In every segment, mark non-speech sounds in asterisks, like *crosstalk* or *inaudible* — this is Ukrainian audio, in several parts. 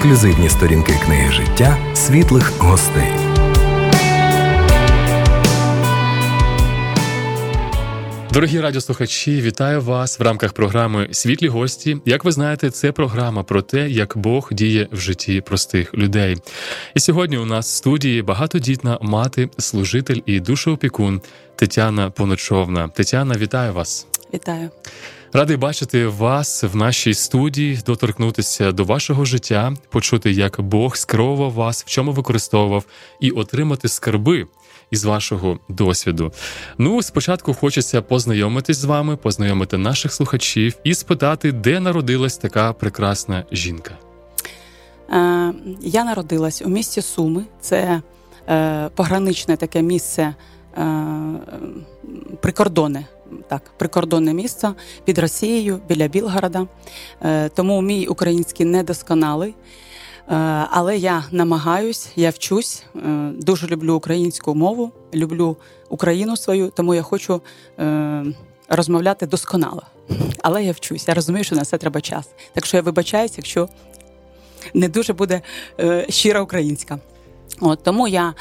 ексклюзивні сторінки книги життя світлих гостей. Дорогі радіослухачі, вітаю вас в рамках програми Світлі гості. Як ви знаєте, це програма про те, як Бог діє в житті простих людей. І сьогодні у нас в студії багатодітна мати, служитель і душоопікун Тетяна Поночовна. Тетяна, вітаю вас! Вітаю. Радий бачити вас в нашій студії, доторкнутися до вашого життя, почути, як Бог скеровував вас, в чому використовував, і отримати скарби із вашого досвіду. Ну, спочатку хочеться познайомитись з вами, познайомити наших слухачів і спитати, де народилась така прекрасна жінка. Е, я народилась у місті Суми. Це е, пограничне таке місце е, прикордонне. Так, прикордонне місце під Росією біля Білгорода. Е, тому мій український недосконалий. Е, але я намагаюсь, я вчусь, е, дуже люблю українську мову, люблю Україну свою, тому я хочу розмовляти досконало. *laughs* Але я вчусь, я розумію, що на це треба час. Так що я вибачаюсь, якщо не дуже буде щира українська. От Тому я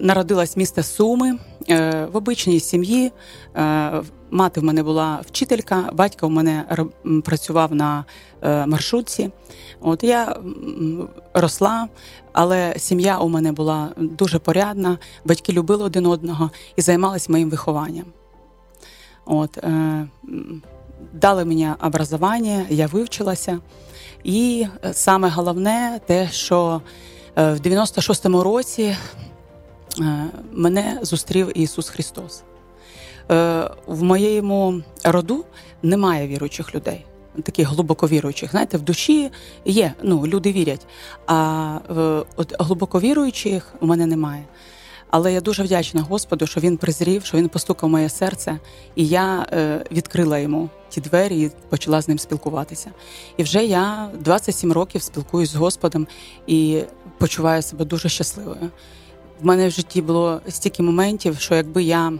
народилась міста Суми е, в обичній сім'ї. Е, Мати в мене була вчителька, батько в мене працював на маршрутці. От я росла, але сім'я у мене була дуже порядна, батьки любили один одного і займалися моїм вихованням. От, е, Дали мені образування, я вивчилася. І саме головне те, що е, в 96-му році е, мене зустрів Ісус Христос. Е, в моєму роду немає віруючих людей таких глибоко віруючих. Знаєте, в душі є, ну люди вірять. А от глибоко віруючих у мене немає. Але я дуже вдячна Господу, що він призрів, що він постукав моє серце, і я е, відкрила йому ті двері і почала з ним спілкуватися. І вже я 27 років спілкуюсь з Господом і почуваю себе дуже щасливою. В мене в житті було стільки моментів, що якби я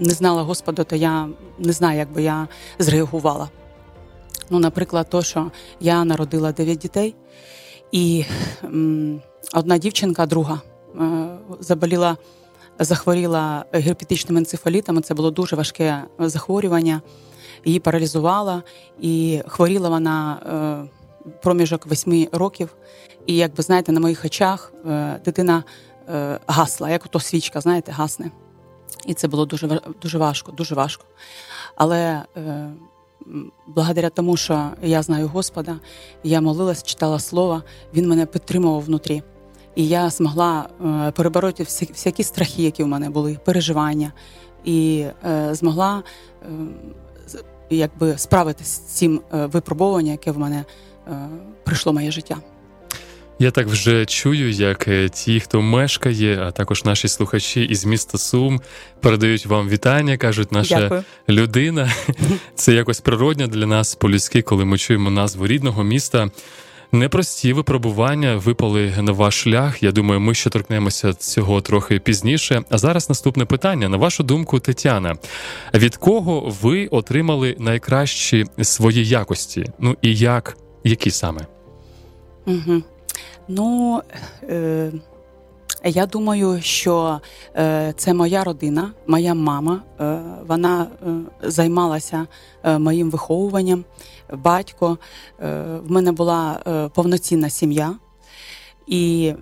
не знала Господа, то я не знаю, як би я зреагувала. Ну, наприклад, то, що я народила дев'ять дітей, і м, одна дівчинка, друга, заболіла, захворіла герпетичним енцефалітом. Це було дуже важке захворювання. Її паралізувала, і хворіла вона е, проміжок восьми років. І, як ви знаєте, на моїх очах е, дитина е, гасла, як ото свічка, знаєте, гасне. І це було дуже дуже важко, дуже важко. Але е, благодаря тому, що я знаю Господа, я молилась, читала слово, він мене підтримував внутрі. І я змогла е, перебороти всі, всякі страхи, які в мене були, переживання, і е, змогла е, якби справитися з цим е, випробуванням, яке в мене е, прийшло моє життя. Я так вже чую, як е, ті, хто мешкає, а також наші слухачі із міста Сум передають вам вітання, кажуть, наша Дякую. людина. *laughs* Це якось природня для нас по-людськи, коли ми чуємо назву рідного міста. Непрості випробування випали на ваш шлях. Я думаю, ми ще торкнемося цього трохи пізніше. А зараз наступне питання. На вашу думку, Тетяна, від кого ви отримали найкращі свої якості? Ну і як, які саме? Угу. Ну е, я думаю, що е, це моя родина, моя мама. Е, вона е, займалася е, моїм виховуванням, батько. Е, в мене була е, повноцінна сім'я, і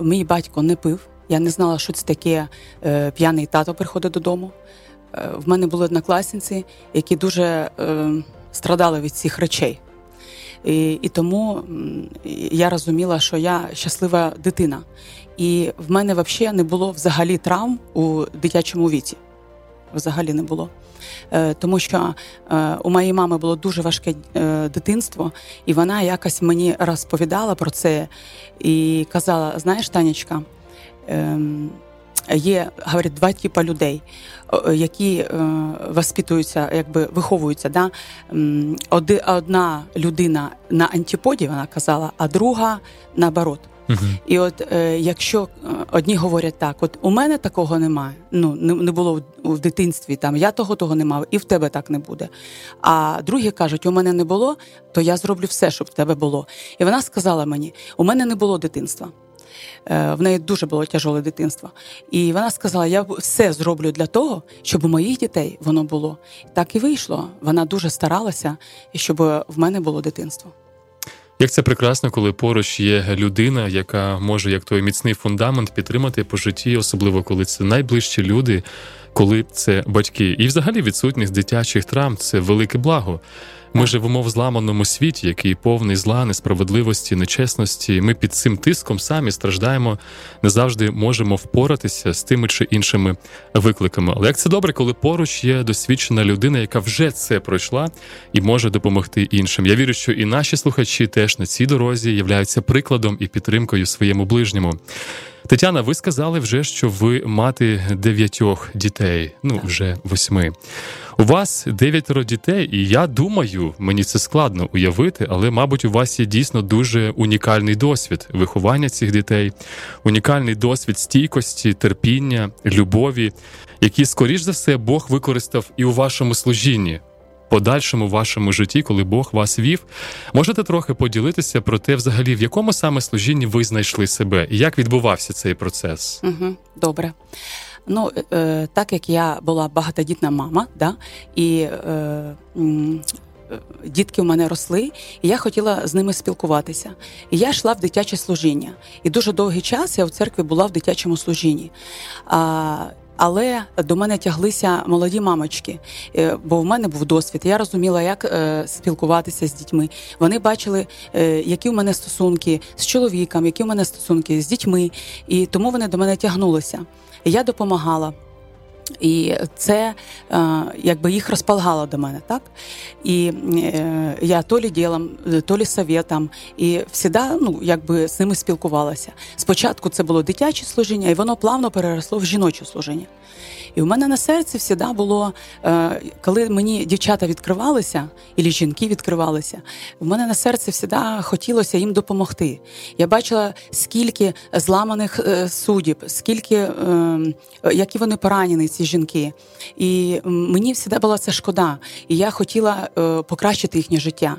мій батько не пив. Я не знала, що це таке е, п'яний тато приходить додому. В мене були однокласниці, які дуже страдали від цих речей. І і тому я розуміла, що я щаслива дитина. І в мене взагалі не було взагалі травм у дитячому віці. Взагалі не було. Е, тому що е, у моєї мами було дуже важке е, дитинство, і вона якось мені розповідала про це і казала: знаєш, Танечка, ем, є говорить, два типи людей, які воспитуються, якби виховуються. Да? Одна людина на антиподі, вона казала, а друга наоборот. І от е, якщо е, одні говорять так, от у мене такого немає, ну не, не було в, в дитинстві, там я того того не мав, і в тебе так не буде. А другі кажуть, у мене не було, то я зроблю все, щоб в тебе було. І вона сказала мені: у мене не було дитинства. Е, в неї дуже було тяжоле дитинство. І вона сказала: я все зроблю для того, щоб у моїх дітей воно було. Так і вийшло. Вона дуже старалася, щоб в мене було дитинство. Як це прекрасно, коли поруч є людина, яка може як той міцний фундамент підтримати по житті, особливо коли це найближчі люди, коли це батьки, і взагалі відсутність дитячих травм це велике благо. Ми живемо в зламаному світі, який повний зла, несправедливості, нечесності. Ми під цим тиском самі страждаємо, не завжди можемо впоратися з тими чи іншими викликами. Але як це добре, коли поруч є досвідчена людина, яка вже це пройшла і може допомогти іншим. Я вірю, що і наші слухачі теж на цій дорозі являються прикладом і підтримкою своєму ближньому. Тетяна, ви сказали вже, що ви мати дев'ятьох дітей, ну вже восьми. У вас дев'ятеро дітей, і я думаю, мені це складно уявити, але, мабуть, у вас є дійсно дуже унікальний досвід виховання цих дітей, унікальний досвід стійкості, терпіння, любові, які, скоріш за все, Бог використав і у вашому служінні подальшому вашому житті, коли Бог вас вів. Можете трохи поділитися про те, взагалі, в якому саме служінні ви знайшли себе, і як відбувався цей процес? Угу, Добре. Ну, е, так як я була багатодітна мама, да, і е, дітки у мене росли, і я хотіла з ними спілкуватися. І я йшла в дитяче служіння. І дуже довгий час я в церкві була в дитячому служінні. А, але до мене тяглися молоді мамочки, е, бо в мене був досвід. Я розуміла, як е, спілкуватися з дітьми. Вони бачили, е, які в мене стосунки з чоловіком, які в мене стосунки з дітьми, і тому вони до мене тягнулися. Я допомагала. І це якби їх розполагало до мене, так? І е, я то лі ділом, то лі совєтом, і завжди ну, якби з ними спілкувалася. Спочатку це було дитяче служіння, і воно плавно переросло в жіноче служіння. І у мене на серці завжди було, е, коли мені дівчата відкривалися, і жінки відкривалися, у мене на серці завжди хотілося їм допомогти. Я бачила, скільки зламаних е, суддів, скільки ем, які вони поранені, ці жінки. І мені завжди була це шкода. І я хотіла е, покращити їхнє життя.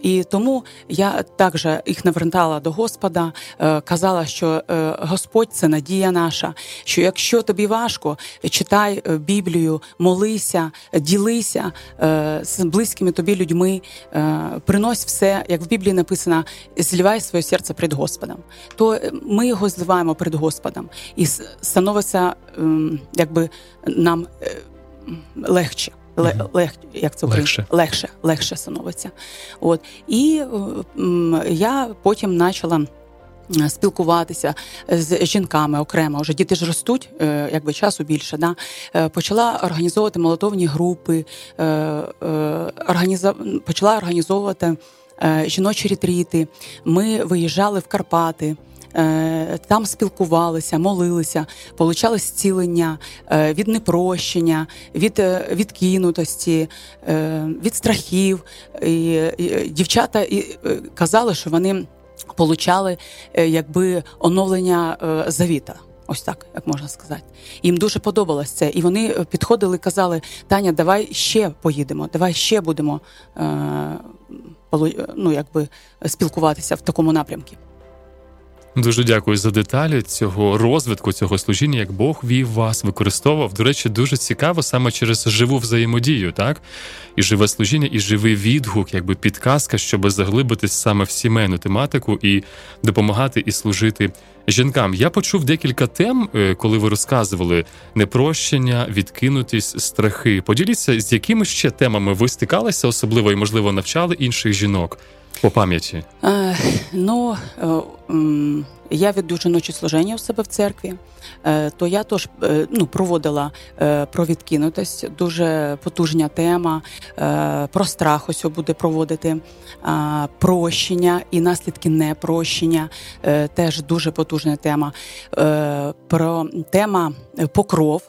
І тому я також їх навертала до Господа, казала, що Господь це надія наша, що якщо тобі важко читай е, Біблію, молися, ділися е, з близькими тобі людьми, е, принось все, як в Біблії написано, зливай своє серце перед Господом. То ми його зливаємо перед Господом і становиться ем, якби нам легче. Лег, як це легше. легше, легше становиться. От і я потім почала. Е, спілкуватися з жінками окремо, вже діти ж ростуть, е, якби часу більше. Да? Е, почала організовувати молотовні групи, почала організовувати жіночі ретріти. Ми виїжджали в Карпати. Там спілкувалися, молилися, получали зцілення від непрощення, від відкинутості, від страхів. І Дівчата казали, що вони получали е, якби оновлення е, завіта. Ось так, як можна сказати. Їм дуже подобалось це. І вони е, підходили, казали: Таня, давай ще поїдемо, давай ще будемо е, ну, якби спілкуватися в такому напрямку. Дуже дякую за деталі цього розвитку, цього служіння, як Бог вів вас, використовував. До речі, дуже цікаво саме через живу взаємодію, так? І живе служіння, і живий відгук, якби підказка, щоб заглибитись саме в сімейну тематику і допомагати і служити жінкам. Я почув декілька тем, е, коли ви розказували непрощення, відкинутість, страхи. Поділіться, з якими ще темами ви стикалися, особливо і можливо навчали інших жінок по пам'яті? Е, ну е, я веду жіночі служення у себе в церкві, е, то я теж е, ну, проводила е, про відкинутость, дуже потужна тема. Е, про страх ось буде проводити прощення і наслідки непрощення. Теж дуже потужна тема. Про тема покров.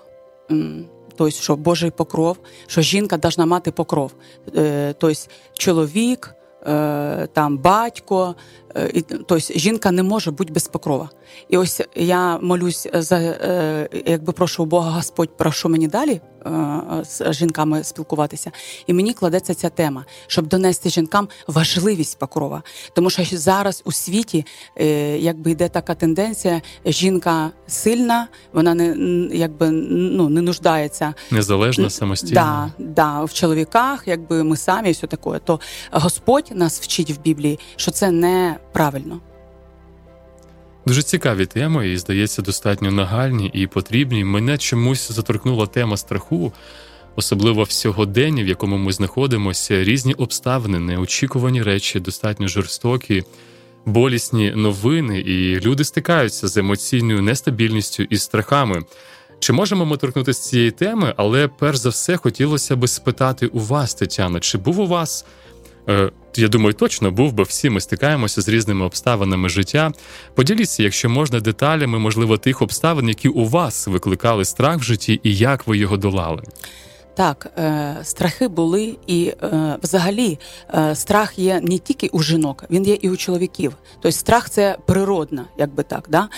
Тобто, що Божий покров, що жінка повинна мати покров. Тобто, чоловік там батько. Е, і, тобто жінка не може бути без покрова. І ось я молюсь за е, якби прошу Бога Господь, прошу мені далі Е, з жінками спілкуватися. І мені кладеться ця тема, щоб донести жінкам важливість покрова. Тому що зараз у світі е, якби йде така тенденція: жінка сильна, вона не якби ну не нуждається незалежна самостійно. Да, да, в чоловіках, якби ми самі все таке. То Господь нас вчить в Біблії, що це неправильно. Дуже цікаві теми, і здається, достатньо нагальні і потрібні. Мене чомусь заторкнула тема страху, особливо в сьогоденні, в якому ми знаходимося, різні обставини, неочікувані речі, достатньо жорстокі, болісні новини, і люди стикаються з емоційною нестабільністю і страхами. Чи можемо ми торкнутися цієї теми? Але перш за все хотілося би спитати у вас, Тетяна, чи був у вас я думаю, точно був, бо всі ми стикаємося з різними обставинами життя. Поділіться, якщо можна, деталями, можливо, тих обставин, які у вас викликали страх в житті, і як ви його долали. Так, е, страхи були, і е, взагалі е, страх є не тільки у жінок, він є і у чоловіків. Тобто страх це природно, якби так. Да?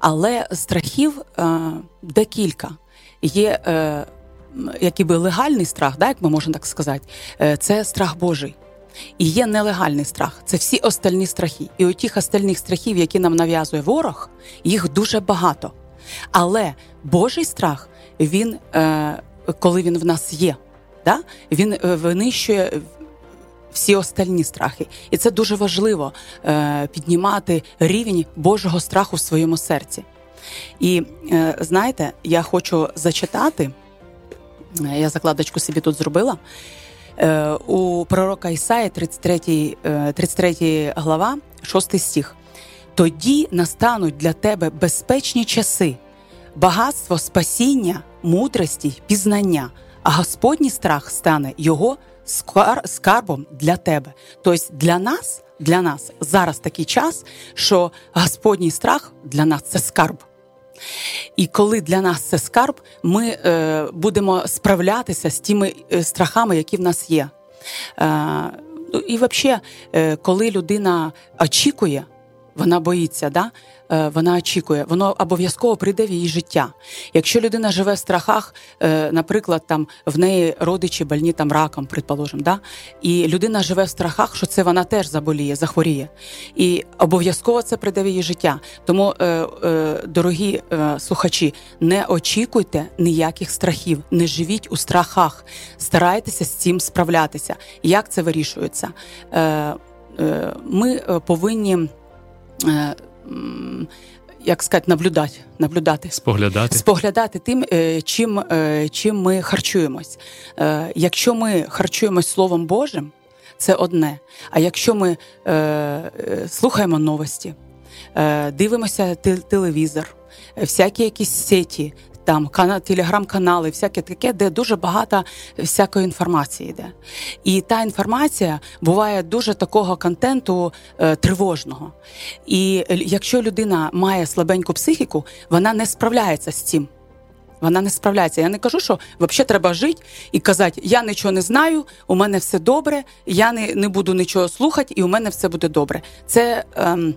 Але страхів е, декілька. Є е, який би легальний страх, да, як ми можемо так сказати, е, це страх Божий. І є нелегальний страх. Це всі остальні страхи. І у тих остальних страхів, які нам нав'язує ворог, їх дуже багато. Але Божий страх, він, е, коли він в нас є, він е, винищує. Всі остальні страхи, і це дуже важливо е, піднімати рівень Божого страху в своєму серці. І знаєте, я хочу зачитати. Я закладочку собі тут зробила. Е, у пророка Ісаї, 33 33 е, глава, 6 стих. Тоді настануть для тебе безпечні часи, багатство спасіння, мудрості, пізнання, а Господній страх стане його скарбом для тебе. Тобто для нас, для нас зараз такий час, що Господній страх для нас це скарб. І коли для нас це скарб, ми е, будемо справлятися з тими е, страхами, які в нас є. Е, І взагалі, е, коли людина очікує, вона боїться, да? Е, вона очікує, воно обов'язково прийде в її життя. Якщо людина живе в страхах, е, наприклад, там в неї родичі больні там раком, предположим, да? і людина живе в страхах, що це вона теж заболіє, захворіє. І обов'язково це прийде в її життя. Тому, е, дорогі слухачі, не очікуйте ніяких страхів, не живіть у страхах, старайтеся з цим справлятися. Як це вирішується? Ми повинні як сказати, наблюдати, наблюдати, споглядати споглядати тим, е, чим е, чим ми харчуємось. Е, якщо ми харчуємось Словом Божим, це одне. А якщо ми слухаємо новості, дивимося телевізор, всякі якісь сеті, там телеграм-канали, всяке таке, де дуже багато всякої інформації йде. І та інформація буває дуже такого контенту е, тривожного. І якщо людина має слабеньку психіку, вона не справляється з цим. Вона не справляється. Я не кажу, що взагалі треба жити і казати, я нічого не знаю, у мене все добре, я не не буду нічого слухати, і у мене все буде добре. Це. Ем,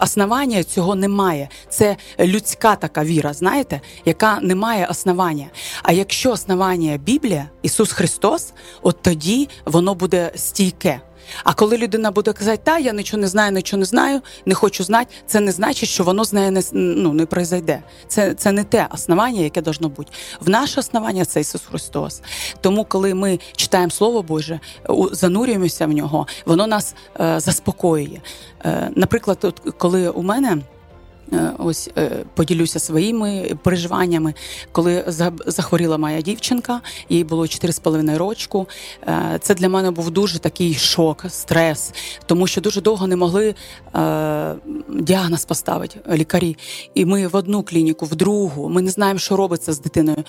основання цього немає. Це людська така віра, знаєте, яка не має основання. А якщо основання Біблія, Ісус Христос, от тоді воно буде стійке. А коли людина буде казати, та я нічого не знаю, нічого не знаю, не хочу знати, це не значить, що воно з нею не ну, не произойде. Це це не те основання, яке должно бути. В наше основання це Ісус Христос. Тому, коли ми читаємо Слово Боже, занурюємося в нього, воно нас е, заспокоює. Е, Наприклад, от, коли у мене. Е, ось е, поділюся своїми переживаннями, коли захворіла моя дівчинка, їй було 4,5 рочку. Е, це для мене був дуже такий шок, стрес, тому що дуже довго не могли діагноз поставити лікарі. І ми в одну клініку, в другу. Ми не знаємо, що робиться з дитиною.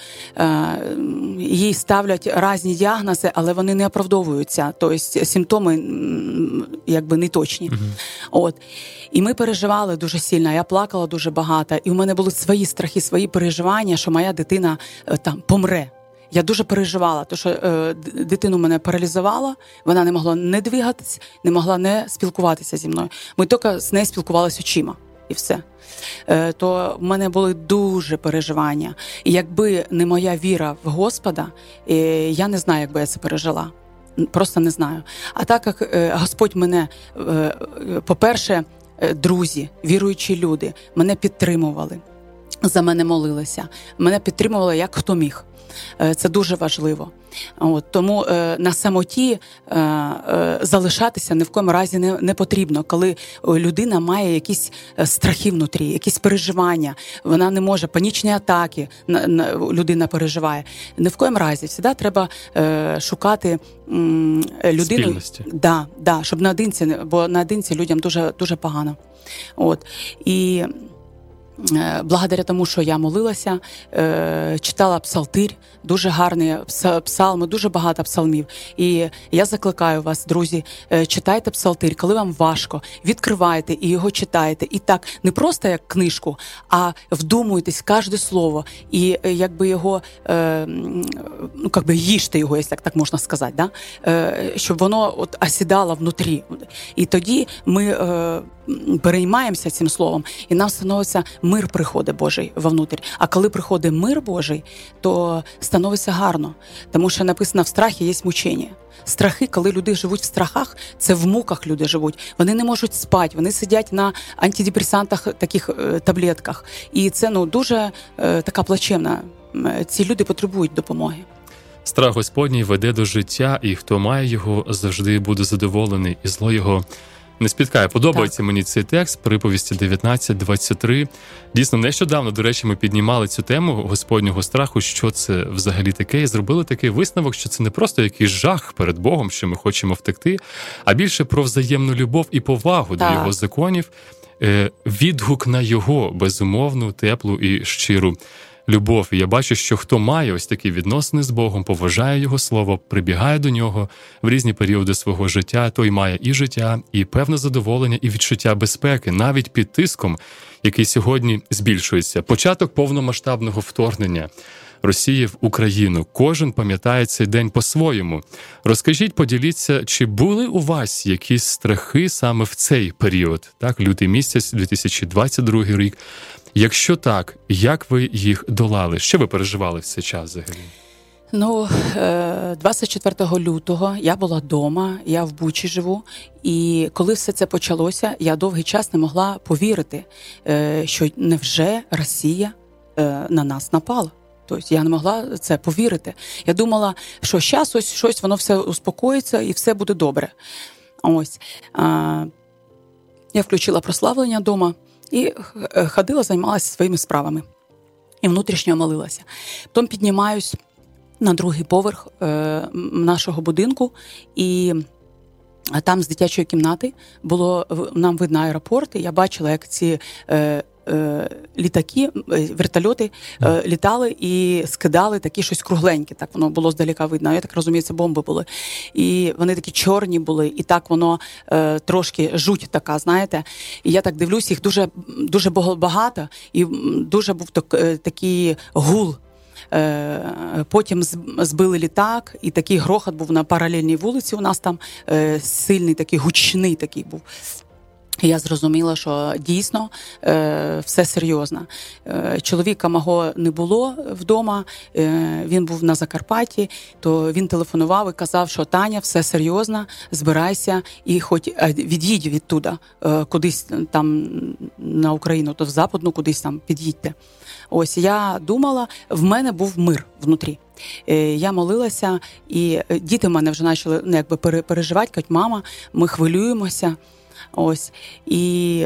Їй ставлять різні діагнози, але вони не оправдовуються. Тобто симптоми якби не точні. uh От. І ми переживали дуже сильно. Я плакала дуже багато, і у мене були свої страхи, свої переживання, що моя дитина е, там помре. Я дуже переживала, тому що е, дитину мене паралізувала, вона не могла не двигатись, не могла не спілкуватися зі мною. Ми тільки з нею спілкувалися очима і все. Е, То в мене були дуже переживання. І якби не моя віра в Господа, е, я не знаю, як би я це пережила. Просто не знаю. А так як е, Господь мене, е, по-перше, друзі, віруючі люди, мене підтримували, за мене молилися, мене підтримували як хто міг. Е, це дуже важливо. От, Тому е, на самоті е, е, залишатися ні в коєму разі не, не потрібно, коли людина має якісь е, страхи внутрі, якісь переживання, вона не може панічні атаки. На, на, людина переживає. Ні в коєму разі завжди треба е, шукати м, людину, Спільності. да, да, щоб наодинці, бо наодинці людям дуже дуже погано. От і. Е, благодаря тому, що я молилася, е, читала псалтир, дуже гарні псалми, дуже багато псалмів. І я закликаю вас, друзі, е, читайте псалтир, коли вам важко, відкривайте і його читайте. І так не просто як книжку, а вдумуйтесь кожне слово, і якби його ну якби їжте його, якщо так можна сказати, да? щоб воно от осідало внутрі. І тоді ми переймаємося цим словом, і нам становиться мир приходить Божий вовнутрь. А коли приходить мир Божий, то становиться гарно, тому що написано в страхі є мучення. Страхи, коли люди живуть в страхах, це в муках люди живуть. Вони не можуть спати, вони сидять на антидепресантах, таких е, таблетках. І це ну дуже е, така плачевна. Ці люди потребують допомоги. Страх Господній веде до життя, і хто має його, завжди буде задоволений, і зло його не спіткає. Подобається так. мені цей текст приповісті 19.23. Дійсно, нещодавно, до речі, ми піднімали цю тему Господнього страху, що це взагалі таке, і зробили такий висновок, що це не просто якийсь жах перед Богом, що ми хочемо втекти, а більше про взаємну любов і повагу так. до його законів, е, відгук на його безумовну, теплу і щиру любов. І я бачу, що хто має ось такі відносини з Богом, поважає його слово, прибігає до нього в різні періоди свого життя, той має і життя, і певне задоволення, і відчуття безпеки, навіть під тиском, який сьогодні збільшується. Початок повномасштабного вторгнення. Росії в Україну кожен пам'ятає цей день по-своєму. Розкажіть, поділіться, чи були у вас якісь страхи саме в цей період, так лютий місяць, 2022 рік. Якщо так, як ви їх долали? Що ви переживали в цей час взагалі? Ну, 24 е, лютого я була вдома, я в Бучі живу, і коли все це почалося, я довгий час не могла повірити, е, що невже Росія е, на нас напала. Тобто я не могла це повірити. Я думала, що зараз ось щось воно все успокоїться і все буде добре. Ось я включила прославлення вдома і е, ходила, займалася своїми справами і внутрішньо молилася. Потім піднімаюсь на другий поверх е, нашого будинку, і там з дитячої кімнати було нам видно аеропорт. і Я бачила, як ці е, Е, літаки, е, вертольоти е, літали і скидали такі щось кругленьке. Так воно було здалека видно. Я так розумію, це бомби були. І вони такі чорні були, і так воно трошки жуть така, знаєте. І я так дивлюсь, їх дуже дуже багато, і дуже був такий гул. Потім збили літак, і такий грохот був на паралельній вулиці. У нас там сильний такий гучний такий був. Я зрозуміла, що дійсно е, все серйозно. Е, чоловіка мого не було вдома, е, він був на Закарпатті, то він телефонував і казав, що Таня, все серйозно, збирайся і хоч е, від'їдь відтуда, е, кудись там на Україну, то в Западну, кудись там під'їдьте. Ось я думала, в мене був мир внутрі. Е, я молилася, і діти в мене вже почали ну, якби переживати, кажуть, мама, ми хвилюємося. Ось і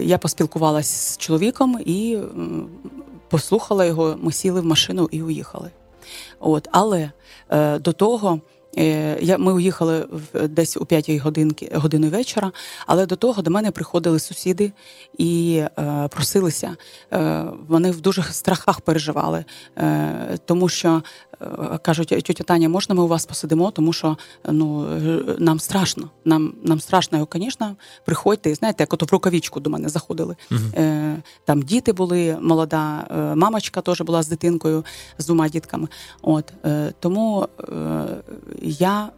я поспілкувалася з чоловіком і послухала його. Ми сіли в машину і уїхали. От, але е, до того. Е, я, Ми уїхали десь у 5 годинки години вечора, але до того до мене приходили сусіди і е, просилися. Е, Вони в дуже страхах переживали, е, тому що кажуть, тьотя Таня, можна ми у вас посидимо, тому що ну, нам страшно. Нам нам страшно, звісно, приходьте. Знаєте, як ото в рукавичку до мене заходили. uh Там діти були, молода мамочка теж була з дитинкою, з двома дітками. От Тому я.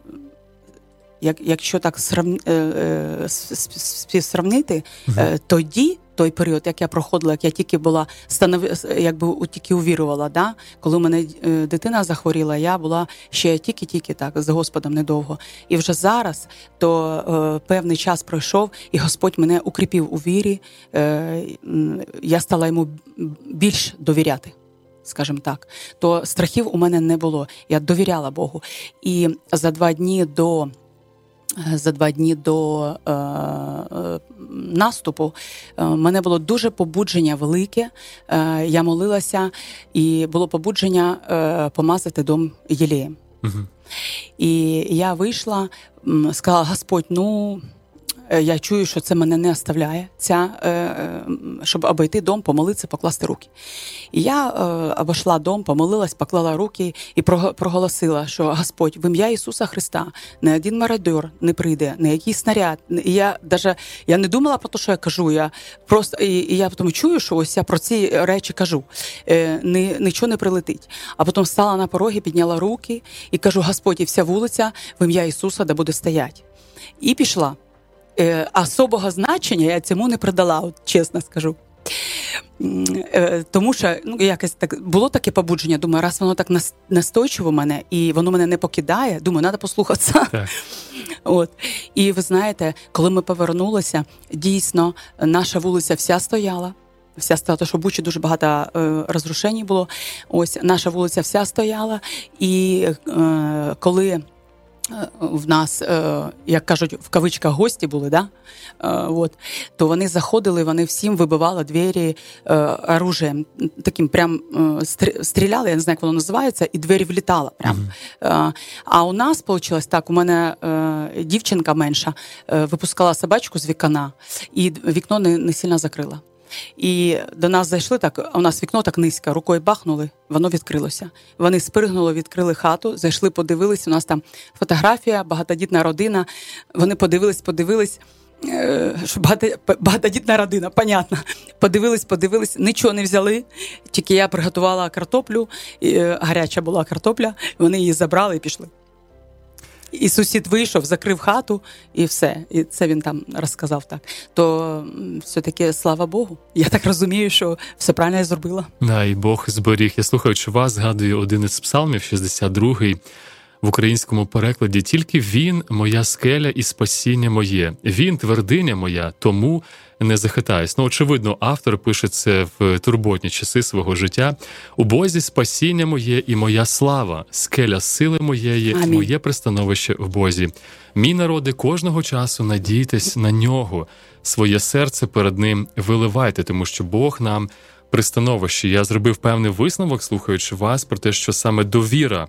Як, Якщо так співсравнити, uh-huh. тоді той період, як я проходила, як я тільки була станови, якби тільки увірувала. Да? Коли у мене е, дитина захворіла, я була ще тільки-тільки так з Господом недовго. І вже зараз то е, певний час пройшов, і Господь мене укріпив у вірі. Е, Я стала йому більш довіряти. Скажімо так, то страхів у мене не було. Я довіряла Богу. І за два дні до за два дні до е, е, наступу е, мене було дуже побудження велике. Е, Я молилася, і було побудження е, помазати дом Єлієм. Угу. І я вийшла, сказала: Господь, ну. Е, я чую, що це мене не оставляє, ця, е, е, щоб обійти дом, помолитися, покласти руки. І я обійшла дом, помолилась, поклала руки і проголосила, що Господь, в ім'я Ісуса Христа, не один мародер не прийде, не якийсь снаряд. Я даже, я не думала про те, що я кажу. Я просто і, і я потім чую, що ось я про ці речі кажу. Ні, Нічого не прилетить. А потім стала на порогі, підняла руки і кажу: Господь, і вся вулиця в ім'я Ісуса, де буде стоять. І пішла. Е, особого значення я цьому не придала, от чесно скажу. Е, тому що ну, якось так було таке побудження. Думаю, раз воно так настойчиво мене і воно мене не покидає, думаю, треба послухатися. Так. *laughs* От. І ви знаєте, коли ми повернулися, дійсно наша вулиця вся стояла. Вся стояла, тому що Бучі дуже багато е, розрушень було. Ось наша вулиця вся стояла, і е, коли в нас, е, як кажуть, в кавичках гості були, да? Е, от, то вони заходили, вони всім вибивали двері е, оружием, таким прям стріляли, я не знаю, як воно називається, і двері влітала. Прям. Mm-hmm. А у нас вийшло так: у мене дівчинка менша випускала собачку з вікна, і вікно не, не сильно закрила. І до нас зайшли так. У нас вікно так низько, рукою бахнули, воно відкрилося. Вони спригнули, відкрили хату, зайшли, подивились. У нас там фотографія, багатодітна родина. Вони подивились, подивились. Е, що багатодітна родина, понятно. Подивились, подивились, нічого не взяли. Тільки я приготувала картоплю, і е, гаряча була картопля. Вони її забрали і пішли. І сусід вийшов, закрив хату, і все. І це він там розказав так. То все-таки слава Богу. Я так розумію, що все правильно я зробила. Да, Бог зберіг. Я слухаючи вас, згадую один із псалмів, 62-й. В українському перекладі тільки він, моя скеля і спасіння моє, він твердиня моя, тому не захитаюсь. Ну, очевидно, автор пише це в турботні часи свого життя. У Бозі спасіння моє і моя слава, скеля сили моєї, Амінь. моє пристановище в Бозі. Мій народи кожного часу надійтесь на нього, своє серце перед ним виливайте, тому що Бог нам пристановище. Я зробив певний висновок, слухаючи вас, про те, що саме довіра.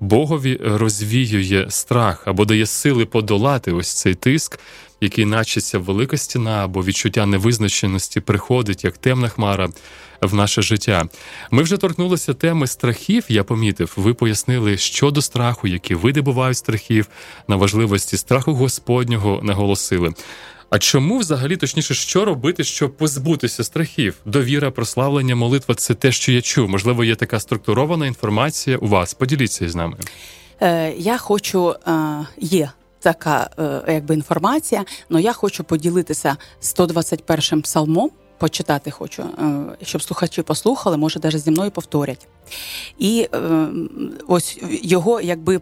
Богові розвіює страх або дає сили подолати ось цей тиск, який начеться велика стіна або відчуття невизначеності приходить як темна хмара в наше життя. Ми вже торкнулися теми страхів. Я помітив. Ви пояснили, що до страху, які види бувають страхів, на важливості страху Господнього наголосили. А чому взагалі точніше, що робити, щоб позбутися страхів? Довіра, прославлення, молитва це те, що я чув. Можливо, є така структурована інформація у вас. Поділіться з нами. Е, Я хочу е, є така е, якби інформація, але я хочу поділитися 121-м псалмом. Почитати хочу, е, щоб слухачі послухали, може, навіть зі мною повторять. І е, ось його, якби,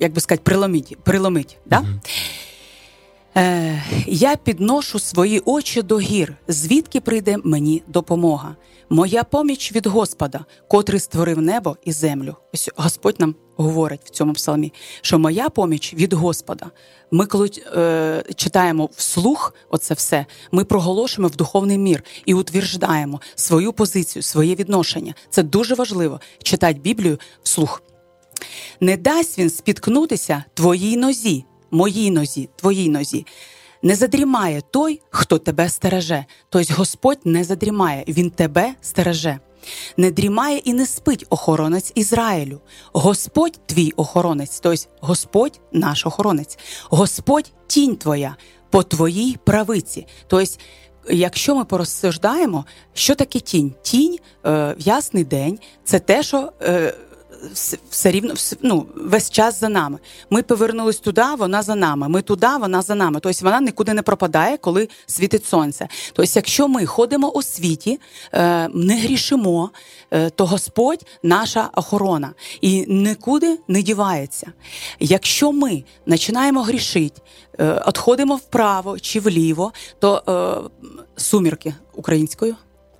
як би сказати, приломить. приломить да? Е, Я підношу свої очі до гір, звідки прийде мені допомога. Моя поміч від Господа, котрий створив небо і землю. Ось Господь нам говорить в цьому псалмі, що моя поміч від Господа. Ми, коли е, читаємо вслух, оце все, ми проголошуємо в духовний мір і утверждаємо свою позицію, своє відношення. Це дуже важливо читати Біблію вслух. Не дасть він спіткнутися твоїй нозі моїй нозі, твоїй нозі. Не задрімає той, хто тебе стереже. Тобто Господь не задрімає, Він тебе стереже. Не дрімає і не спить охоронець Ізраїлю. Господь твій охоронець, тобто Господь наш охоронець, Господь тінь твоя по твоїй правиці. Тобто, якщо ми порозсуждаємо, що таке тінь? Тінь е, в ясний день це те, що. Е, все рівно ну, весь час за нами. Ми повернулись туди, вона за нами. Ми туди, вона за нами. Тобто вона нікуди не пропадає, коли світить сонце. Тобто, якщо ми ходимо у світі, е, не грішимо, е, то Господь наша охорона і нікуди не дівається. Якщо ми починаємо грішити, відходимо е, вправо чи вліво, то сумірки українською.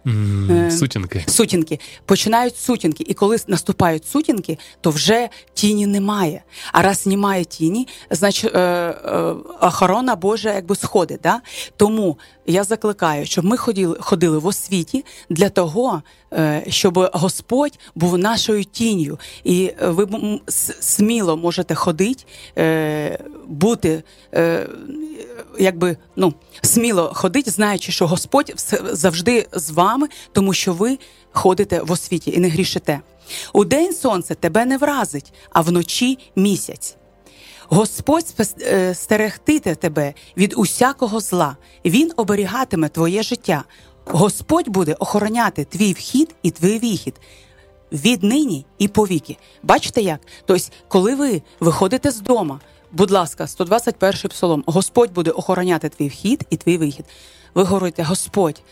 Mm, сутінки. Сутінки. Починають сутінки. І коли наступають сутінки, то вже тіні немає. А раз немає тіні, значить е, е, охорона Божа якби сходить. Да? Тому я закликаю, щоб ми ходили ходили в освіті для того, е, щоб Господь був нашою тінню. І ви сміло можете ходити, е, бути. Е, якби ну сміло ходить, знаючи, що Господь завжди з вами, тому що ви ходите в освіті і не грішите. У день сонце тебе не вразить, а вночі місяць. Господь е, стерегтиме тебе від усякого зла, Він оберігатиме твоє життя. Господь буде охороняти твій вхід і твій вихід. Віднині і повіки. Бачите як? Тобто, коли ви виходите з дому, Будь ласка, 121 псалом. Господь буде охороняти твій вхід і твій вихід. Ви говорите, Господь,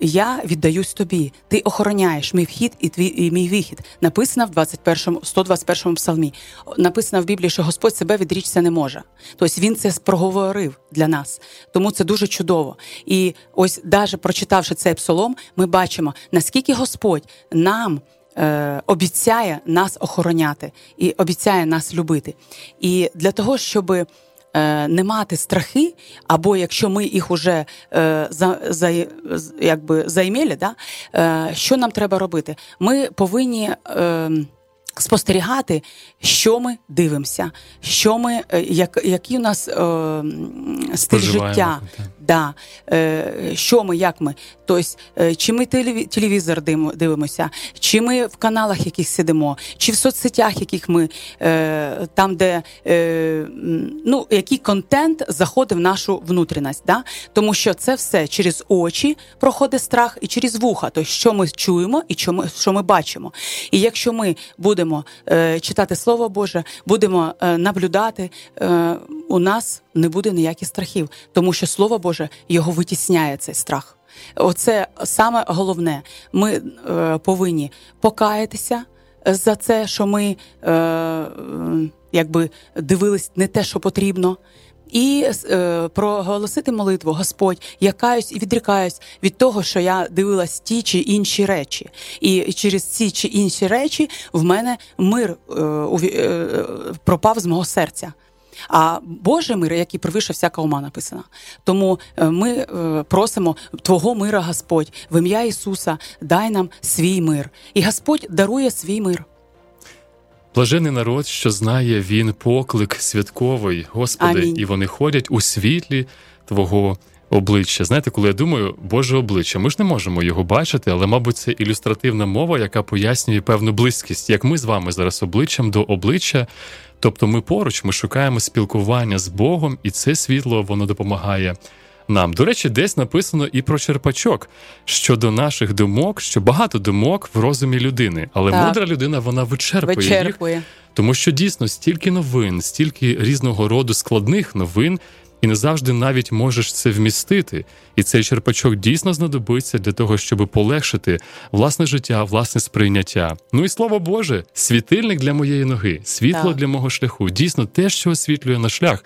я віддаюсь тобі. Ти охороняєш мій вхід і твій і мій вихід. Написано в 21, 121 псалмі. Написано в Біблії, що Господь себе відрічся не може. Тобто він це проговорив для нас. Тому це дуже чудово. І ось, навіть прочитавши цей псалом, ми бачимо, наскільки Господь нам е, обіцяє нас охороняти і обіцяє нас любити. І для того, щоб е, не мати страхи, або якщо ми їх вже е, за, за, якби займели, да, е, що нам треба робити? Ми повинні. Е, Спостерігати, що ми дивимося, що ми, е, як, який у нас е, стиль життя, да, е, що ми, як ми. Тобто, чи ми телевізор дивимося, чи ми в каналах яких сидимо, чи в соцсетях, яких ми е, там, де ну, який контент заходить в нашу внутрішність. Да? Тому що це все через очі проходить страх і через вуха, тобто, що ми чуємо і що ми, що ми бачимо. І якщо ми будемо читати Слово Боже, будемо наблюдати, у нас не буде ніяких страхів, тому що Слово Боже його витісняє цей страх. Оце саме головне. Ми е, повинні покаятися за це, що ми е, якби дивились не те, що потрібно. І е, проголосити молитву, Господь, я каюсь і відрікаюсь від того, що я дивилась ті чи інші речі, і через ці чи інші речі в мене мир е, е, пропав з мого серця. А Божий мир, який превише всяка ума написано. Тому е, ми е, просимо Твого мира, Господь, в ім'я Ісуса, дай нам свій мир. І Господь дарує свій мир. Блажений народ, що знає він поклик святковий, Господи, Амінь. і вони ходять у світлі Твого обличчя. Знаєте, коли я думаю, Боже обличчя, ми ж не можемо його бачити, але, мабуть, це ілюстративна мова, яка пояснює певну близькість, як ми з вами зараз обличчям до обличчя. Тобто ми поруч, ми шукаємо спілкування з Богом, і це світло воно допомагає нам. До речі, десь написано і про черпачок щодо наших думок, що багато думок в розумі людини, але так. мудра людина вона вичерпує, вичерпує їх, тому що дійсно стільки новин, стільки різного роду складних новин, і не завжди навіть можеш це вмістити. І цей черпачок дійсно знадобиться для того, щоб полегшити власне життя, власне сприйняття. Ну і слово Боже, світильник для моєї ноги, світло так. для мого шляху. Дійсно, те, що освітлює на шлях,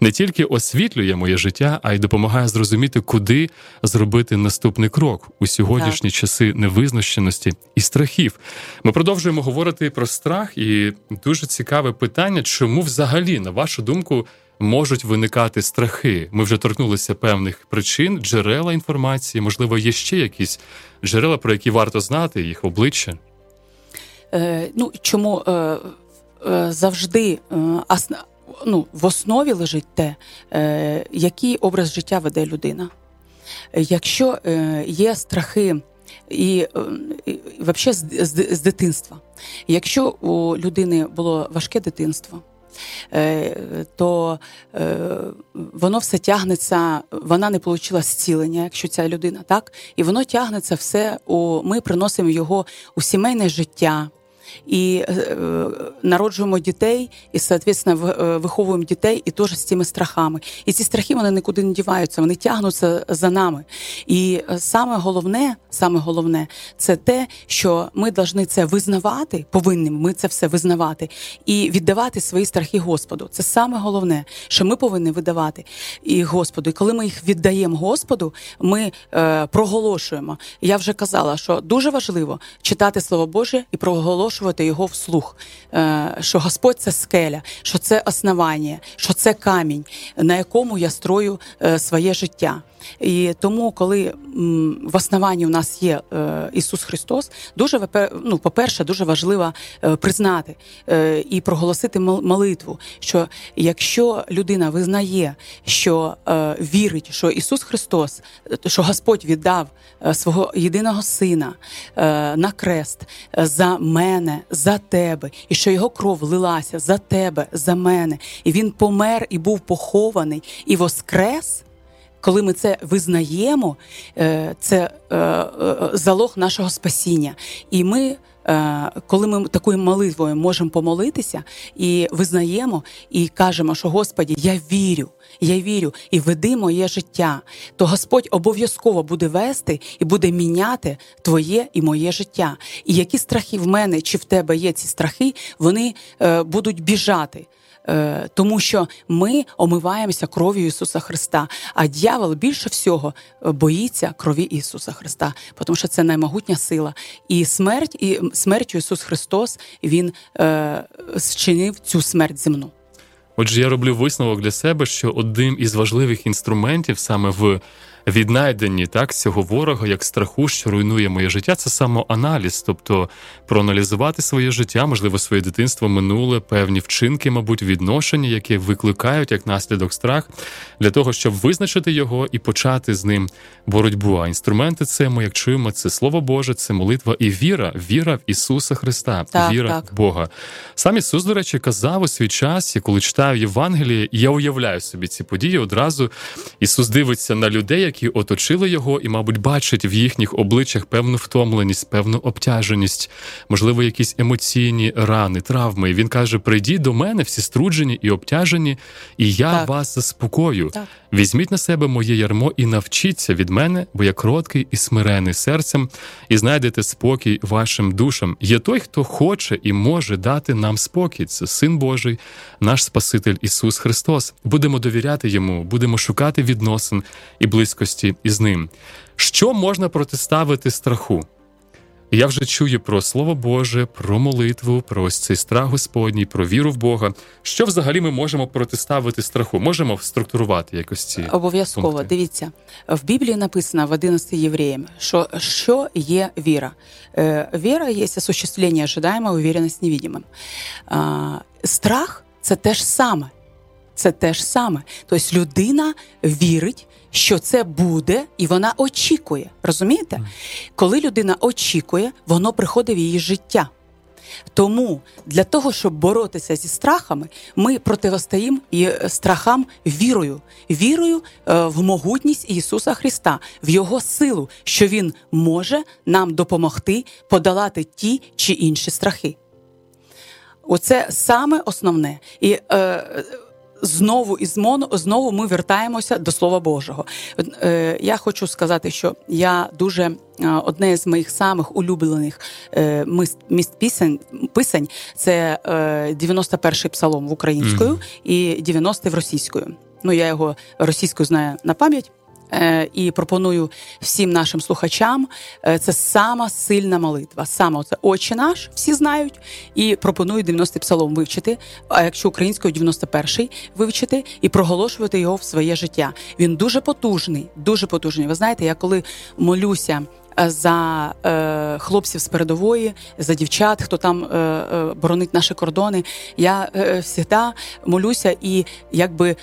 не тільки освітлює моє життя, а й допомагає зрозуміти, куди зробити наступний крок у сьогоднішні так. часи невизначеності і страхів. Ми продовжуємо говорити про страх, і дуже цікаве питання, чому взагалі, на вашу думку, можуть виникати страхи. Ми вже торкнулися певних причин, джерела інформації. Можливо, є ще якісь джерела, про які варто знати їх обличчя. Е, Ну чому е, е, завжди е, асна, ну, в основі лежить те, е, який образ життя веде людина. Якщо е, є страхи і, і взагалі з, з, з дитинства. Якщо у людини було важке дитинство, Е, то е, воно все тягнеться, вона не отримала зцілення, якщо ця людина, так? І воно тягнеться все у ми приносимо його у сімейне життя і е, народжуємо дітей, і соответственно, е, виховуємо дітей і теж з цими страхами. І ці страхи вони нікуди не діваються, вони тягнуться за нами. І е, саме головне, саме головне, це те, що ми повинні це визнавати, повинні ми це все визнавати і віддавати свої страхи Господу. Це саме головне, що ми повинні видавати і Господу. І коли ми їх віддаємо Господу, ми е, проголошуємо. Я вже казала, що дуже важливо читати Слово Боже і проголошувати оголошувати його вслух, е, що Господь це скеля, що це основання, що це камінь, на якому я строю е, своє життя. І тому, коли в основанні у нас є е, Ісус Христос, дуже ну, по-перше, дуже важливо признати і проголосити молитву, що якщо людина визнає, що вірить, що Ісус Христос, що Господь віддав свого єдиного сина на крест за мене, за тебе, і що його кров лилася за тебе, за мене, і він помер і був похований і воскрес. Коли ми це визнаємо, е, це е, е, залог нашого спасіння. І ми, коли ми такою молитвою можемо помолитися і визнаємо, і кажемо, що Господі, я вірю, я вірю і веди моє життя, то Господь обов'язково буде вести і буде міняти твоє і моє життя. І які страхи в мене чи в тебе є ці страхи, вони будуть біжати. Е, тому що ми омиваємося кров'ю Ісуса Христа, а дьявол більше всього е, боїться крові Ісуса Христа, тому що це наймогутня сила. І смерть, і смертю Ісус Христос Він е, зчинив цю смерть земну. Отже, я роблю висновок для себе, що одним із важливих інструментів саме в віднайденні так цього ворога як страху, що руйнує моє життя, це самоаналіз, тобто проаналізувати своє життя, можливо, своє дитинство, минуле, певні вчинки, мабуть, відношення, які викликають як наслідок страх, для того, щоб визначити його і почати з ним боротьбу. А інструменти це ми, як чуємо, це слово Боже, це молитва і віра, віра в Ісуса Христа, так, віра так. в Бога. Сам Ісус, до речі, казав у свій час, коли читаю Євангеліє, я уявляю собі ці події одразу. Ісус дивиться на людей які оточили його, і, мабуть, бачить в їхніх обличчях певну втомленість, певну обтяженість, можливо, якісь емоційні рани, травми. І Він каже: Прийдіть до мене, всі струджені і обтяжені, і я так. вас заспокою. Так. Візьміть на себе моє ярмо і навчіться від мене, бо я кроткий і смирений серцем, і знайдете спокій вашим душам. Є той, хто хоче і може дати нам спокій. Це син Божий, наш Спаситель Ісус Христос. Будемо довіряти йому, будемо шукати відносин і близькості із ним. Що можна протиставити страху? Я вже чую про Слово Боже, про молитву, про ось цей страх Господній, про віру в Бога. Що взагалі ми можемо протиставити страху? Можемо структурувати якось ці обов'язково. Пункти? Дивіться в Біблії написано в 11 євреям, що що є віра. Е, Віра є осуществлення ожидаємо, уверенность невидимим. Страх це те ж саме. Це те ж саме. Тобто людина вірить, що це буде, і вона очікує. Розумієте? Коли людина очікує, воно приходить в її життя. Тому для того, щоб боротися зі страхами, ми протистоїмо е, страхам вірою, вірою е, в могутність Ісуса Христа, в Його силу, що Він може нам допомогти подолати ті чи інші страхи. Оце саме основне. І е, знову і знову ми вертаємося до Слова Божого. Е, я хочу сказати, що я дуже е, одне з моїх самих улюблених е, міст пісень писань це 91-й псалом в українською mm-hmm. і 90-й в російською. Ну я його російською знаю на пам'ять. Е, і пропоную всім нашим слухачам. Е, це сама сильна молитва. Саме оце «Отче наш, всі знають, і пропоную 90-й псалом вивчити. А якщо українською 91-й вивчити і проголошувати його в своє життя. Він дуже потужний, дуже потужний. Ви знаєте, я коли молюся. Е, за е, хлопців з передової, за дівчат, хто там е, е, боронить наші кордони, я завжди молюся і якби.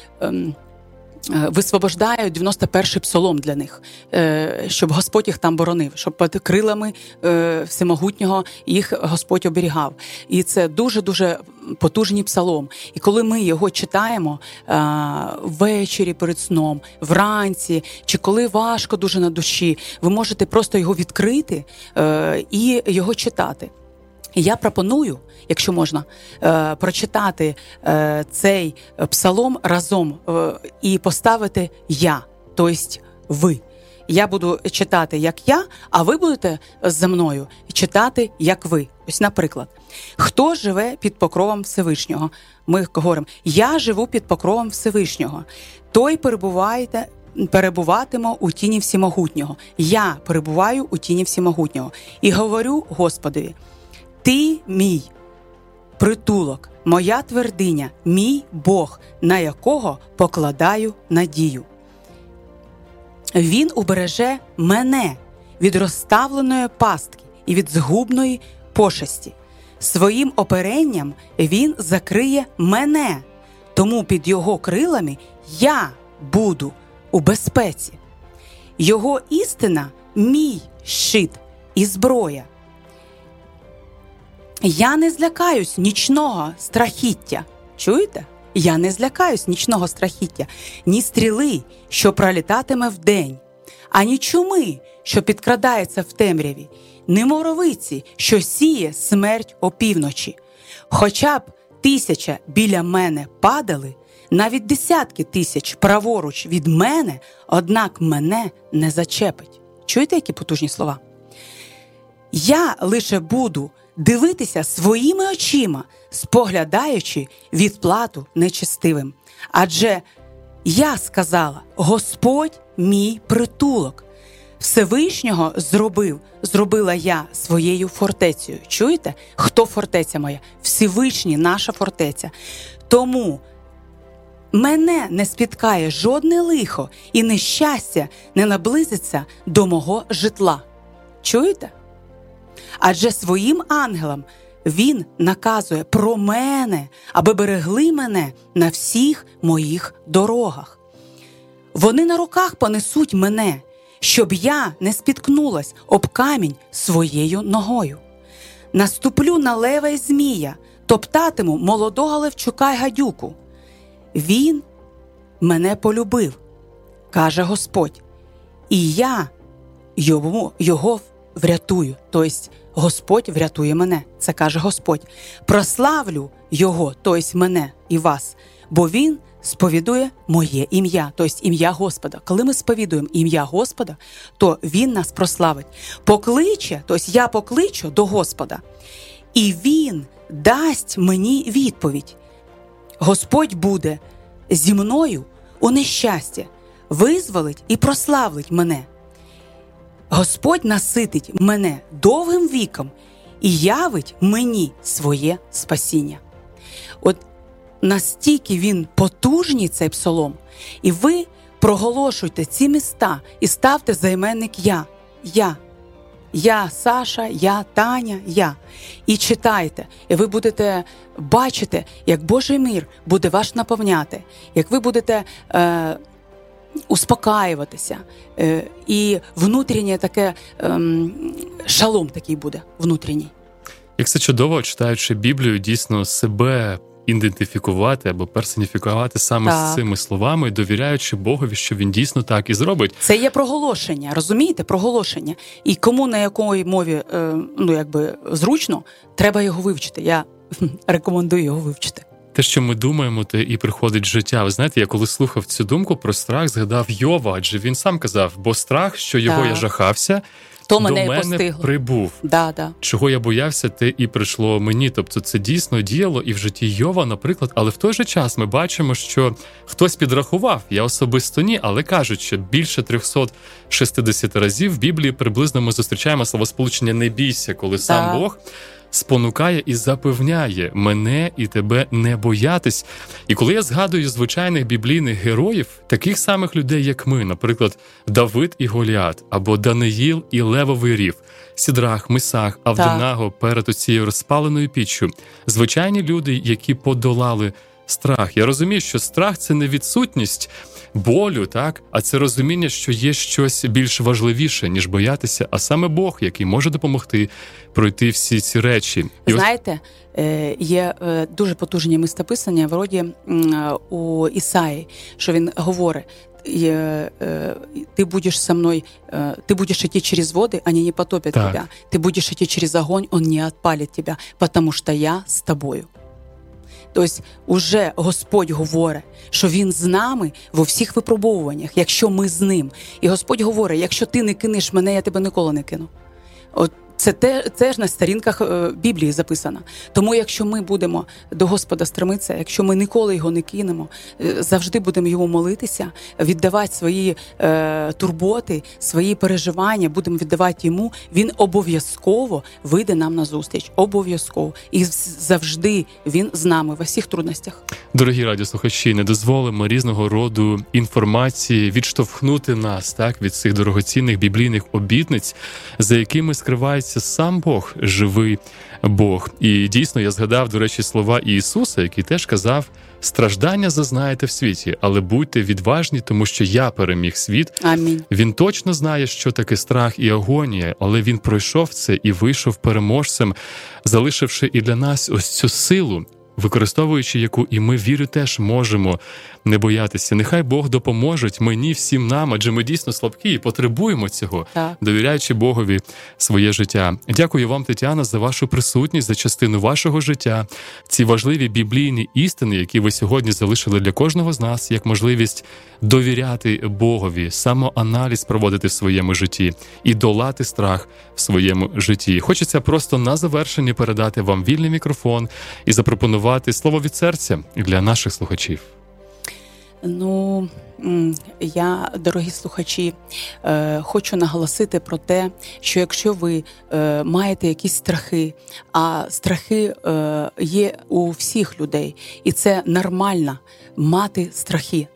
Е, Висвобождаю 91-й псалом для них, е, щоб Господь їх там боронив, щоб під крилами е, всемогутнього їх Господь оберігав. І це дуже дуже потужний псалом. І коли ми його читаємо ввечері перед сном, вранці, чи коли важко дуже на душі, ви можете просто його відкрити і його читати. Я пропоную, якщо можна, е, прочитати е, цей псалом разом е, і поставити я, тобто ви. Я буду читати як я, а ви будете за мною читати як ви. Ось, наприклад, хто живе під покровом Всевишнього? Ми говоримо, я живу під покровом Всевишнього. Той перебуваєте. Перебуватимо у тіні всімогутнього. Я перебуваю у тіні всімогутнього і говорю Господові. Ти мій притулок, моя твердиня, мій Бог, на якого покладаю надію. Він убереже мене від розставленої пастки і від згубної пошесті. Своїм оперенням він закриє мене, тому під його крилами я буду у безпеці. Його істина мій щит і зброя. Я не злякаюсь нічного страхіття. Чуєте? Я не злякаюсь нічного страхіття, ні стріли, що пролітатиме вдень, ані чуми, що підкрадається в темряві, ні моровиці, що сіє смерть опівночі. Хоча б тисяча біля мене падали, навіть десятки тисяч праворуч від мене, однак мене не зачепить. Чуєте, які потужні слова? Я лише буду дивитися своїми очима, споглядаючи відплату нечестивим. Адже я сказала: Господь мій притулок. Всевишнього зробив, зробила я своєю фортецею. Чуєте, хто фортеця моя? Всевишній наша фортеця. Тому мене не спіткає жодне лихо і нещастя не наблизиться до мого житла. Чуєте? Адже своїм ангелам він наказує про мене, аби берегли мене на всіх моїх дорогах. Вони на руках понесуть мене, щоб я не спіткнулась об камінь своєю ногою. Наступлю на лева й змія, топтатиму молодого левчука й гадюку. Він мене полюбив, каже Господь, і я йому, його врятую. Тобто Господь врятує мене, це каже Господь. Прославлю Його, тобто мене і вас, бо Він сповідує моє ім'я, тобто ім'я Господа. Коли ми сповідуємо ім'я Господа, то Він нас прославить. Покличе, тобто я покличу до Господа, і Він дасть мені відповідь. Господь буде зі мною у нещастя, визволить і прославить мене. Господь наситить мене довгим віком і явить мені своє спасіння. От настільки він потужний, цей псалом, і ви проголошуйте ці міста і ставте займенник Я. Я. Я Саша, я Таня, я. І читайте, і ви будете бачити, як Божий мир буде вас наповняти, як ви будете е, успокаюватися. І внутрішнє таке шалом такий буде внутрішній. Як це чудово, читаючи Біблію, дійсно себе ідентифікувати або персоніфікувати саме так. з цими словами, довіряючи Богові, що він дійсно так і зробить. Це є проголошення, розумієте? Проголошення. І кому на якої мові е, ну якби зручно, треба його вивчити. Я *laughs* рекомендую його вивчити те, що ми думаємо, те і приходить життя. Ви знаєте, я коли слухав цю думку про страх, згадав Йова, адже він сам казав, бо страх, що його так. я жахався, то мене, до мене прибув. Да, да. Чого я боявся, те і прийшло мені. Тобто це дійсно діяло і в житті Йова, наприклад, але в той же час ми бачимо, що хтось підрахував, я особисто ні, але кажуть, що більше 360 разів в Біблії приблизно ми зустрічаємо словосполучення не бійся, коли да. сам Бог спонукає і запевняє мене і тебе не боятись. І коли я згадую звичайних біблійних героїв, таких самих людей, як ми, наприклад, Давид і Голіат, або Даниїл і Левовий Рів, Сідрах, Мисах, Авдонаго перед оцією розпаленою піччю, звичайні люди, які подолали страх. Я розумію, що страх це не відсутність болю, так а це розуміння, що є щось більш важливіше ніж боятися, а саме Бог, який може допомогти пройти всі ці речі. І Знаєте, е, є е, дуже потужні мистописання вроді у Ісаї, що він говорить. Ты будешь со мной, ты будешь идти через воды, они не потопят так. тебя. Ты будешь идти через огонь, он не отпалит тебя, потому что я с тобою. Тобто, уже Господь говорить, що Він з нами во всіх випробовуваннях, якщо ми з ним. І Господь говорить: якщо ти не кинеш мене, я тебе ніколи не кину. От це теж на сторінках е, Біблії записано. Тому, якщо ми будемо до Господа стремитися, якщо ми ніколи його не кинемо, е, завжди будемо йому молитися, віддавати свої е, турботи, свої переживання, будемо віддавати йому. Він обов'язково вийде нам на зустріч. Обов'язково і завжди він з нами в усіх трудностях. Дорогі радіослухачі, не дозволимо різного роду інформації відштовхнути нас так від цих дорогоцінних біблійних обітниць, за якими скривається з'являється сам Бог, живий Бог. І дійсно я згадав, до речі, слова Ісуса, який теж казав: страждання зазнаєте в світі, але будьте відважні, тому що я переміг світ. Амінь. Він точно знає, що таке страх і агонія, але він пройшов це і вийшов переможцем, залишивши і для нас ось цю силу використовуючи яку і ми вірю, теж можемо не боятися. Нехай Бог допоможе мені всім нам, адже ми дійсно слабкі і потребуємо цього, так. довіряючи Богові своє життя. Дякую вам, Тетяна, за вашу присутність, за частину вашого життя, ці важливі біблійні істини, які ви сьогодні залишили для кожного з нас, як можливість довіряти Богові, самоаналіз проводити в своєму житті і долати страх в своєму житті. Хочеться просто на завершення передати вам вільний мікрофон і запропонувати слово від серця для наших слухачів. Ну, я, дорогі слухачі, е, хочу наголосити про те, що якщо ви е, маєте якісь страхи, а страхи е, є у всіх людей, і це нормально мати страхи,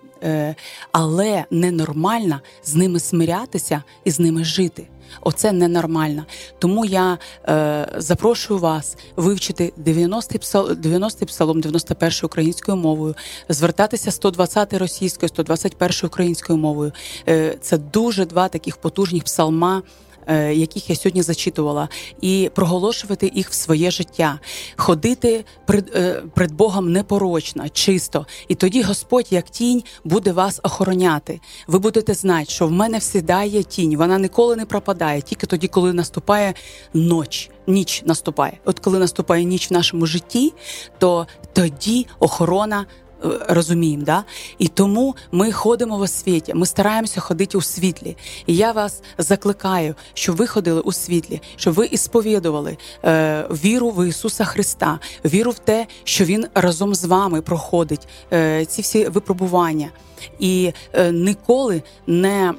але ненормально з ними смирятися і з ними жити. Оце ненормально. Тому я е, запрошую вас вивчити 90-й псалом, 90 псалом, 91 українською мовою, звертатися 120 російською, 121 українською мовою. Е, Це дуже два таких потужних псалма. Е, яких я сьогодні зачитувала, і проголошувати їх в своє життя, ходити пред, е, пред Богом непорочно, чисто, і тоді Господь, як тінь, буде вас охороняти. Ви будете знати, що в мене всідає тінь, вона ніколи не пропадає, тільки тоді, коли наступає ніч. Ніч наступає. От коли наступає ніч в нашому житті, то тоді охорона розуміємо. Да? І тому ми ходимо в освіті, ми стараємося ходити у світлі. І я вас закликаю, щоб ви ходили у світлі, щоб ви ісповідували е, віру в Ісуса Христа, віру в те, що Він разом з вами проходить е, ці всі випробування. І е, ніколи не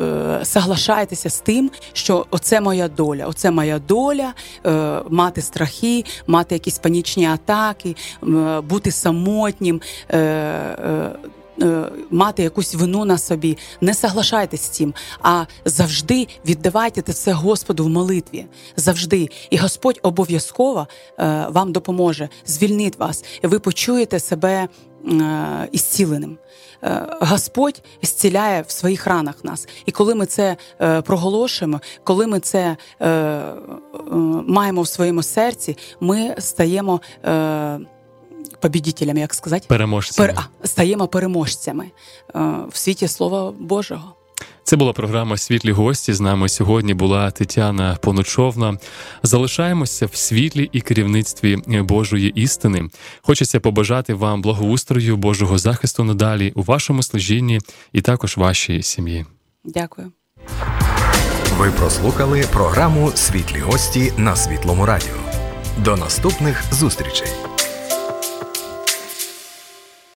е, соглашайтеся з тим, що оце моя доля, оце моя доля, е, мати страхи, мати якісь панічні атаки, е, бути самотнім. Е, Мати якусь вину на собі, не соглашайтесь з цим, а завжди віддавайте це Господу в молитві. Завжди. І Господь обов'язково вам допоможе, звільнить вас, і ви почуєте себе ісціленим. Е, Господь зціляє в своїх ранах нас. І коли ми це е, проголошуємо, коли ми це е, маємо в своєму серці, ми стаємо. Побідітелями, як сказати, переможцями. Пер... А, стаємо переможцями в світі Слова Божого. Це була програма Світлі гості. З нами сьогодні була Тетяна Поночовна. Залишаємося в світлі і керівництві Божої істини. Хочеться побажати вам благоустрою, Божого захисту надалі у вашому служінні і також вашій сім'ї. Дякую. Ви прослухали програму Світлі гості на світлому радіо. До наступних зустрічей.